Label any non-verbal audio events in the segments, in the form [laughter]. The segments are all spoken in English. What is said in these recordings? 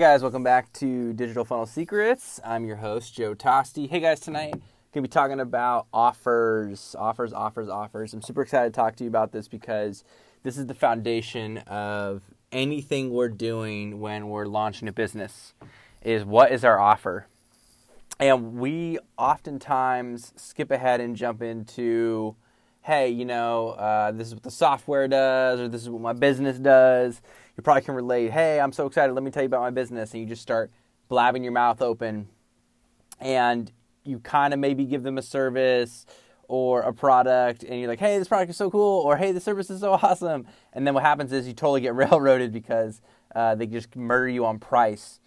guys, welcome back to Digital Funnel Secrets. I'm your host, Joe Tosti. Hey guys, tonight we're gonna be talking about offers, offers, offers, offers. I'm super excited to talk to you about this because this is the foundation of anything we're doing when we're launching a business. Is what is our offer? And we oftentimes skip ahead and jump into, hey, you know, uh, this is what the software does, or this is what my business does. You probably can relate, hey, I'm so excited, let me tell you about my business. And you just start blabbing your mouth open. And you kind of maybe give them a service or a product and you're like, hey, this product is so cool, or hey, the service is so [laughs] awesome. And then what happens is you totally get [laughs] railroaded because uh, they just murder you on price.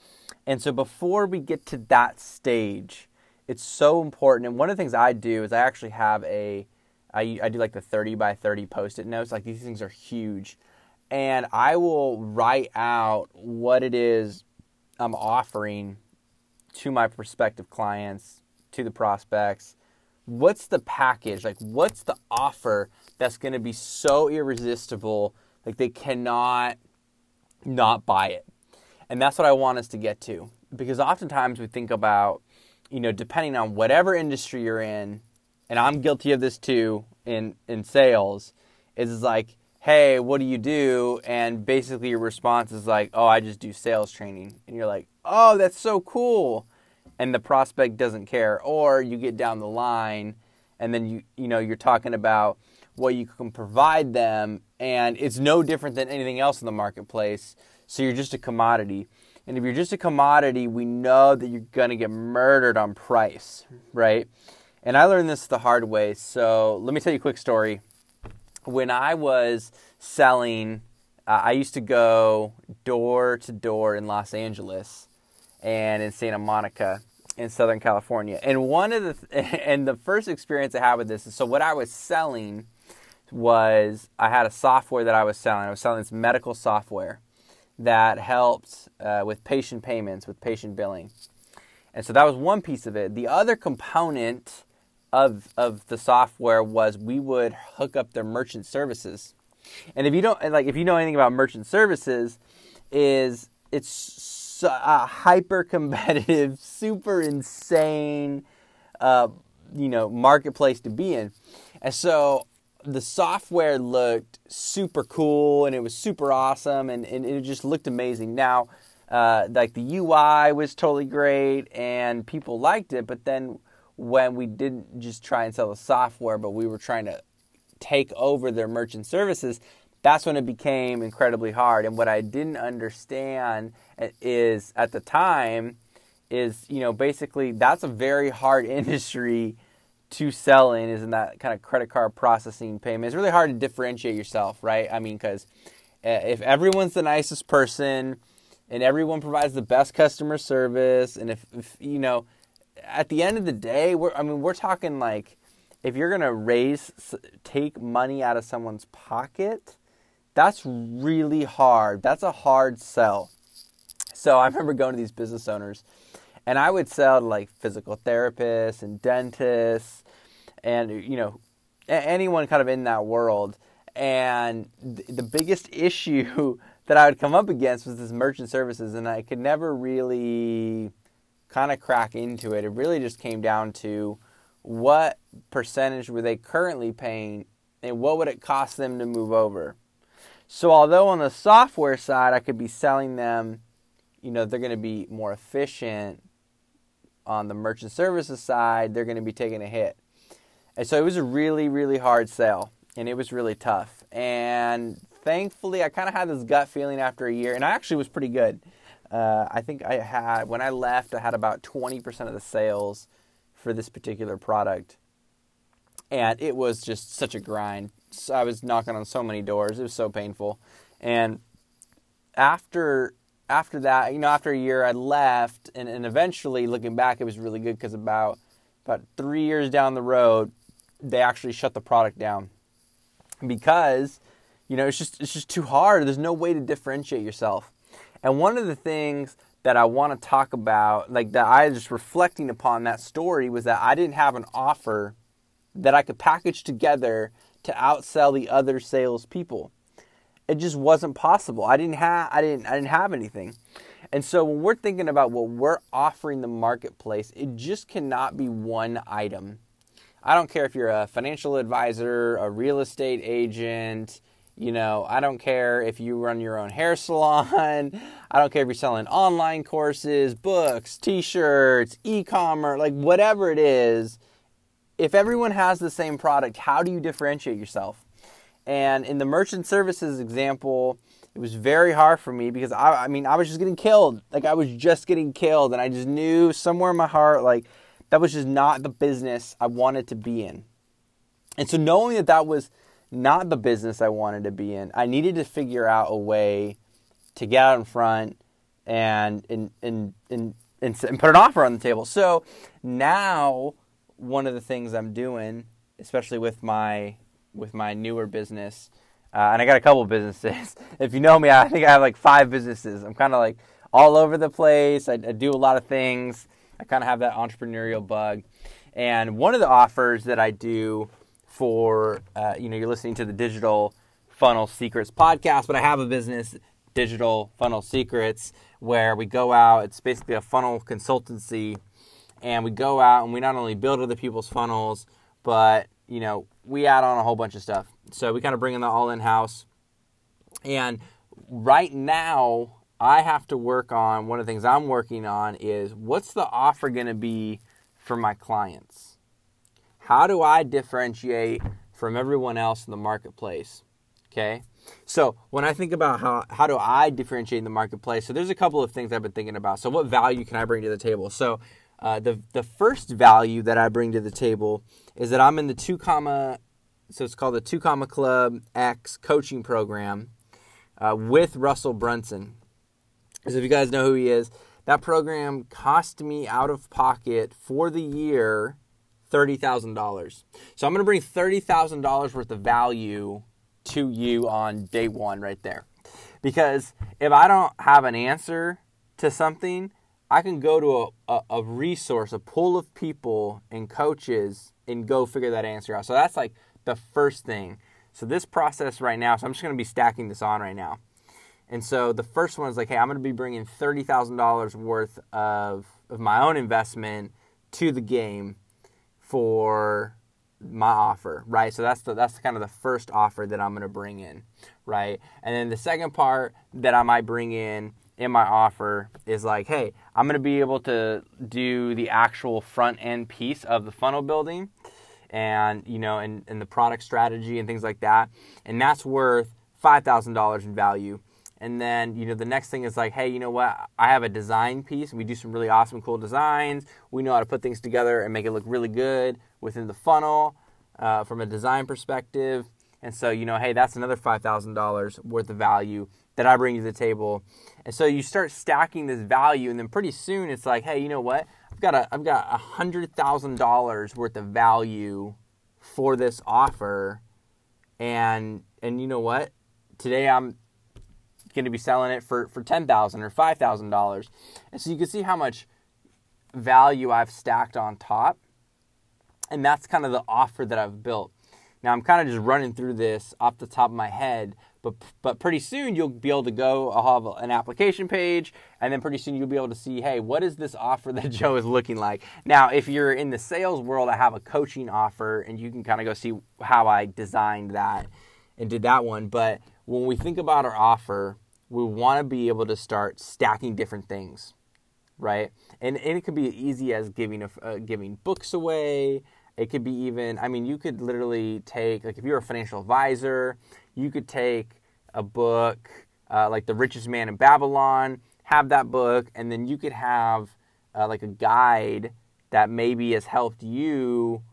And so before we get to that stage, it's so important. And one of the things I do is I actually have a, I, I do like the 30 by 30 post it notes. Like these things are huge. And I will write out what it is I'm offering to my prospective clients, to the prospects. What's the package? Like, what's the offer that's going to be so irresistible? Like, they cannot not buy it. And that's what I want us to get to. Because oftentimes we think about, you know, depending on whatever industry you're in, and I'm guilty of this too in, in sales, is like, hey, what do you do? And basically your response is like, oh, I just do sales training. And you're like, oh, that's so cool. And the prospect doesn't care. Or you get down the line and then you, you know, you're talking about what you can provide them and it's no different than anything else in the marketplace so you're just a commodity. And if you're just a commodity, we know that you're going to get murdered on price, right? And I learned this the hard way. So let me tell you a quick story. When I was selling, uh, I used to go door to door in Los Angeles and in Santa Monica in Southern California. And one of the th- [laughs] and the first experience I had with this is so what I was selling was I had a software that I was selling. I was selling this medical software that helped uh, with patient payments, with patient billing. And so that was one piece of it. The other component of, of the software was we would hook up their merchant services. And if you don't like if you know anything about merchant services is it's a hyper competitive, [laughs] super insane uh, you know, marketplace to be in. And so the software looked super cool and it was super awesome and, and it just looked amazing. Now, uh, like the UI was totally great and people liked it, but then when we didn't just try and sell the software, but we were trying to take over their merchant services, that's when it became incredibly hard. And what I didn't understand is at the time is, you know, basically that's a very hard [laughs] industry to sell in is in that kind of credit card processing payment. It's really hard to differentiate yourself, right? I mean, because uh, if everyone's the nicest person and everyone provides the best customer service, and if, if you know, at the end of the day, we're I mean, we're talking like if you're gonna raise take money out of someone's pocket, that's really hard. That's a hard sell. So I remember going to these business owners and I would sell to like physical therapists and dentists and you know anyone kind of in that world. And the biggest [laughs] issue that I would come up against was this merchant services, and I could never really kind of crack into it. It really just came down to what percentage were they currently paying, and what would it cost them to move over. So, although on the software side, I could be selling them, you know, they're going to be more efficient on the merchant services side, they're going to be taking a hit. And so it was a really, really hard sale, and it was really tough. And thankfully, I kind of had this gut feeling after a year, and I actually was pretty good. Uh, I think I had, when I left, I had about 20% of the sales for this particular product. And it was just such a grind. So I was knocking on so many doors. It was so painful. And after after that, you know, after a year, I left, and, and eventually, looking back, it was really good because about about three years down the road, they actually shut the product down because you know it's just it's just too hard. There's no way to differentiate yourself. And one of the things that I want to talk about, like that I was just reflecting upon that story, was that I didn't have an offer that I could package together to outsell the other salespeople it just wasn't possible. I didn't have I didn't I didn't have anything. And so when we're thinking about what we're offering the marketplace, it just cannot be one item. I don't care if you're a financial advisor, a real estate agent, you know, I don't care if you run your own hair salon. [laughs] I don't care if you're selling online courses, books, t shirts, e commerce, like whatever it is. If everyone has the same product, how do you differentiate yourself? And in the merchant services example, it was very hard for me because I, I mean, I was just getting killed. Like, I was just getting killed. And I just knew somewhere in my heart, like, that was just not the business I wanted to be in. And so, knowing that that was not the business I wanted to be in. I needed to figure out a way to get out in front and and and and, and, and put an offer on the table. So now one of the things I'm doing, especially with my with my newer business, uh, and I got a couple businesses. [laughs] if you know me, I think I have like five businesses. I'm kind of like all over the place. I, I do a lot of things. I kind of have that entrepreneurial bug. And one of the offers that I do for uh, you know you're listening to the digital funnel secrets podcast but i have a business digital funnel secrets where we go out it's basically a funnel consultancy and we go out and we not only build other people's funnels but you know we add on a whole bunch of stuff. So we kind of bring in the all in house and right now i have to work on one of the things i'm working on is what's the offer going to be for my clients how do I differentiate from everyone else in the marketplace? Okay. So when I think about how how do I differentiate in the marketplace, so there's a couple of things I've been thinking about. So what value can I bring to the table? So uh, the the first value that I bring to the table is that I'm in the two comma, so it's called the two comma club X coaching program uh, with Russell Brunson. So if you guys know who he is, that program cost me out of pocket for the year $30,000. So I'm going to bring $30,000 worth of value to you on day one right there. Because if I don't have an answer to something, I can go to a, a, a, resource, a pool of people and coaches and go figure that answer out. So that's like the first thing. So this process right now, so I'm just going to be stacking this on right now. And so the first one is like, hey, I'm going to be bringing $30,000 worth of, of my own investment to the game for my offer, right? So that's the that's kind of the first offer that I'm going to bring in, right? And then the second part that I might bring in in my offer is like, hey, I'm going to be able to do the actual front end piece of the funnel building and, you know, and, and the product strategy and things like that. And that's worth $5,000 in value. And then, you know, the next thing is like, hey, you know what? I have a design piece we do some really awesome, cool designs. We know how to put things together and make it look really good within the funnel uh, from a design perspective. And so, you know, hey, that's another $5,000 worth of value that I bring to the table. And so you start stacking this value, and then pretty soon it's like, hey, you know what? I've got a I've got a hundred thousand dollars worth of value for this offer, and and you know what? Today I'm going to be selling it for, for 10,000 or $5,000. And so you can see how much value I've stacked on top. And that's kind of the offer that I've built. Now I'm kind of just running through this off the top of my head, but but pretty soon you'll be able to go. I'll have an application page, and then pretty soon you'll be able to see, hey, what is this offer [laughs] that Joe is looking like? Now, if you're in the sales world, I have a coaching offer, and you can kind of go see how I designed that and did that one. But when we think about our offer, we want to be able to start stacking different things, right? And, and it could be easy as giving a, uh, giving books away. It could be even, I mean, you could literally take, like, if you're a financial advisor, you could take a book uh, like The Richest Man in Babylon, have that book, and then you could have uh, like a guide that maybe has helped you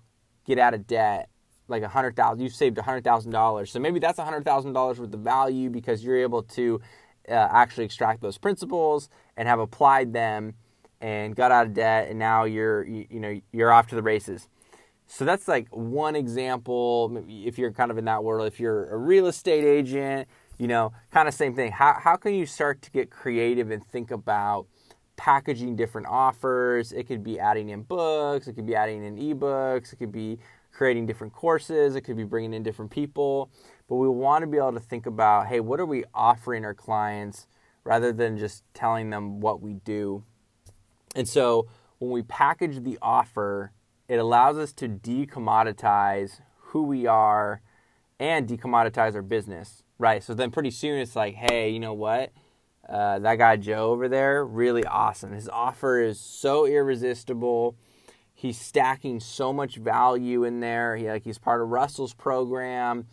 get out of debt like a hundred thousand you've saved a hundred thousand dollars so maybe that's a hundred thousand dollars worth of value because you're able to uh, actually extract those principles and have applied them and got out of debt and now you're you, you know you're off to the races. So that's like one example if you're kind of in that world. If you're a real estate agent you know kind of same thing. How, how can you start to get creative and think about packaging different offers? It could be adding in books it could be adding in ebooks it could be creating different courses it could be bringing in different people but we want to be able to think about hey, what are we offering our clients rather than just telling them what we do. And so when we package the offer, it allows us to decommoditize who we are and decommoditize our business, right? So then pretty soon it's like, hey, you know what? Uh, that guy Joe over there, really awesome. His offer is so irresistible. He's stacking so much value in there. He like he's part of Russell's program.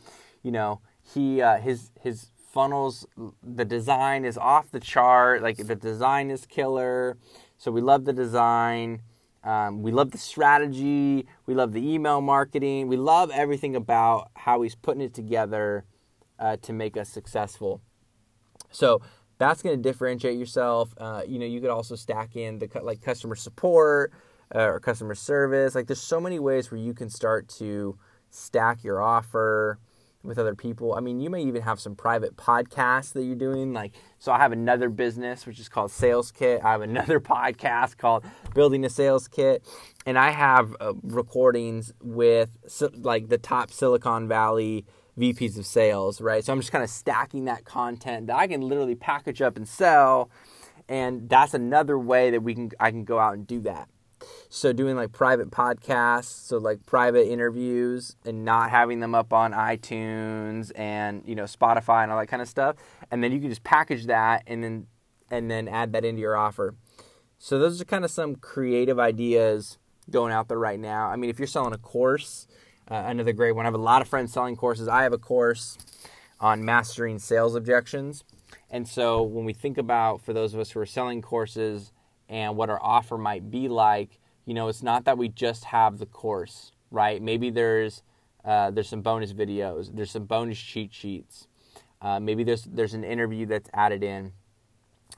You know, he uh, his his funnels the design is off the chart. Like the design is killer. So we love the design. Um, we love the strategy. We love the email marketing. We love everything about how he's putting it together uh, to make us successful. So that's going to differentiate yourself. Uh, you know, you could also stack in the like customer support uh, or customer service. Like, there's so many ways where you can start to stack your offer with other people. I mean, you may even have some private podcasts that you're doing. Like, so I have another business which is called Sales Kit. I have another [laughs] podcast called Building a Sales Kit, and I have uh, recordings with like the top Silicon Valley VPs of sales, right? So I'm just kind of stacking that content that I can literally package up and sell, and that's another way that we can I can go out and do that. So doing like private podcasts, so like private interviews and not having them up on iTunes and you know Spotify and all that kind of stuff. And then you can just package that and then and then add that into your offer. So those are kind of some creative ideas going out there right now. I mean, if you're selling a course, uh, another great one. I have a lot of friends selling courses. I have a course on mastering sales objections. And so when we think about for those of us who are selling courses and what our offer might be like, you know, it's not that we just have the course, right? Maybe there's uh, there's some bonus videos, there's some bonus cheat sheets, uh, maybe there's there's an interview that's added in.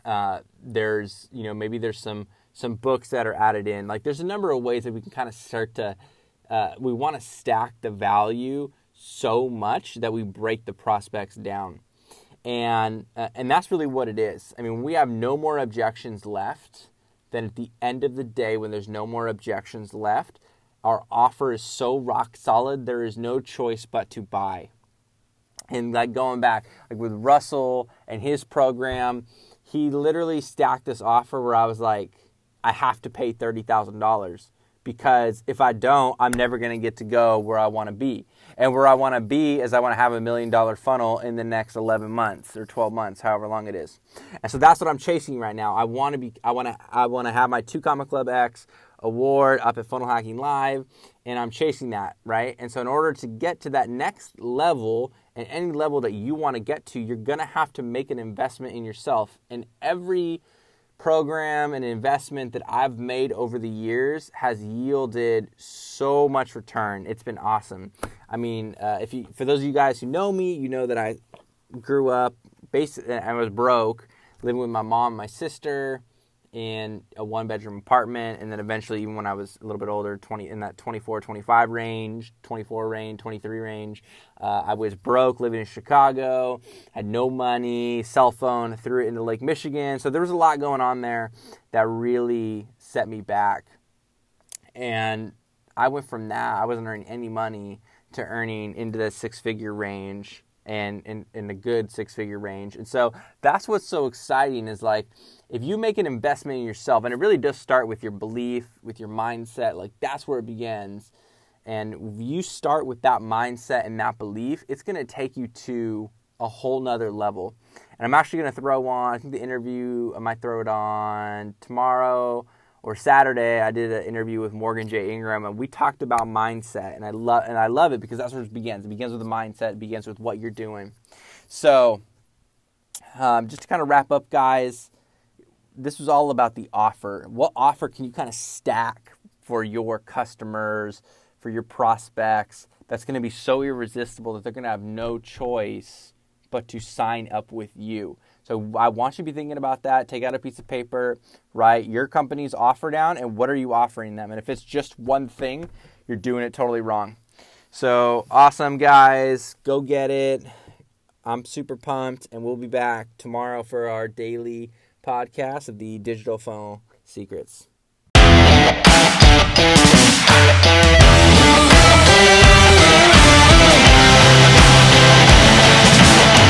Uh, there's you know maybe there's some some books that are added in. Like there's a number of ways that we can kind of start to uh, we want to stack the value so much that we break the prospects down and uh, and that's really what it is i mean we have no more objections left then at the end of the day, when there's no more objections left, our offer is so rock solid, there is no choice but to buy. And like going back, like with Russell and his program, he literally stacked this offer where I was like, I have to pay $30,000 because if I don't, I'm never going to get to go where I want to be. And where I want to be is I want to have a million dollar funnel in the next 11 months or 12 months, however long it is. And so that's what I'm chasing right now. I want to be I want to I want to have my 2 Comma Club X award up at Funnel Hacking Live and I'm chasing that, right? And so in order to get to that next level and any level that you want to get to, you're going to have to make an investment in yourself. And every program and investment that I've made over the years has yielded so much return. It's been awesome. I mean, uh, if you, for those of you guys who know me, you know that I grew up basically I was broke, living with my mom my sister in a one bedroom apartment and then eventually even when I was a little bit older 20 in that 24 25 range 24 range 23 range uh, I was broke living in Chicago had no money cell phone threw it into Lake Michigan. So there was a lot going on there that really set me back. And I went from that I wasn't earning any money to earning into the six figure range and in, a good six figure range. And so that's what's so exciting is like if you make an investment in yourself, and it really does start with your belief, with your mindset, like that's where it begins. And you start with that mindset and that belief, it's going to take you to a whole nother level. And I'm actually going to throw on, I think the interview, I might throw it on tomorrow or Saturday. I did an interview with Morgan J. Ingram, and we talked about mindset. And I love, and I love it because that's where it begins. It begins with the mindset. It begins with what you're doing. So, um, just to kind of wrap up, guys this was all about the offer. What offer can you kind of stack for your customers, for your prospects that's going to be so irresistible that they're going to have no choice but to sign up with you? So I want you to be thinking about that. Take out a piece of paper, write your company's offer down, and what are you offering them? And if it's just one thing, you're doing it totally wrong. So awesome, guys. Go get it. I'm super pumped, and we'll be back tomorrow for our daily podcast of the Digital Funnel Secrets.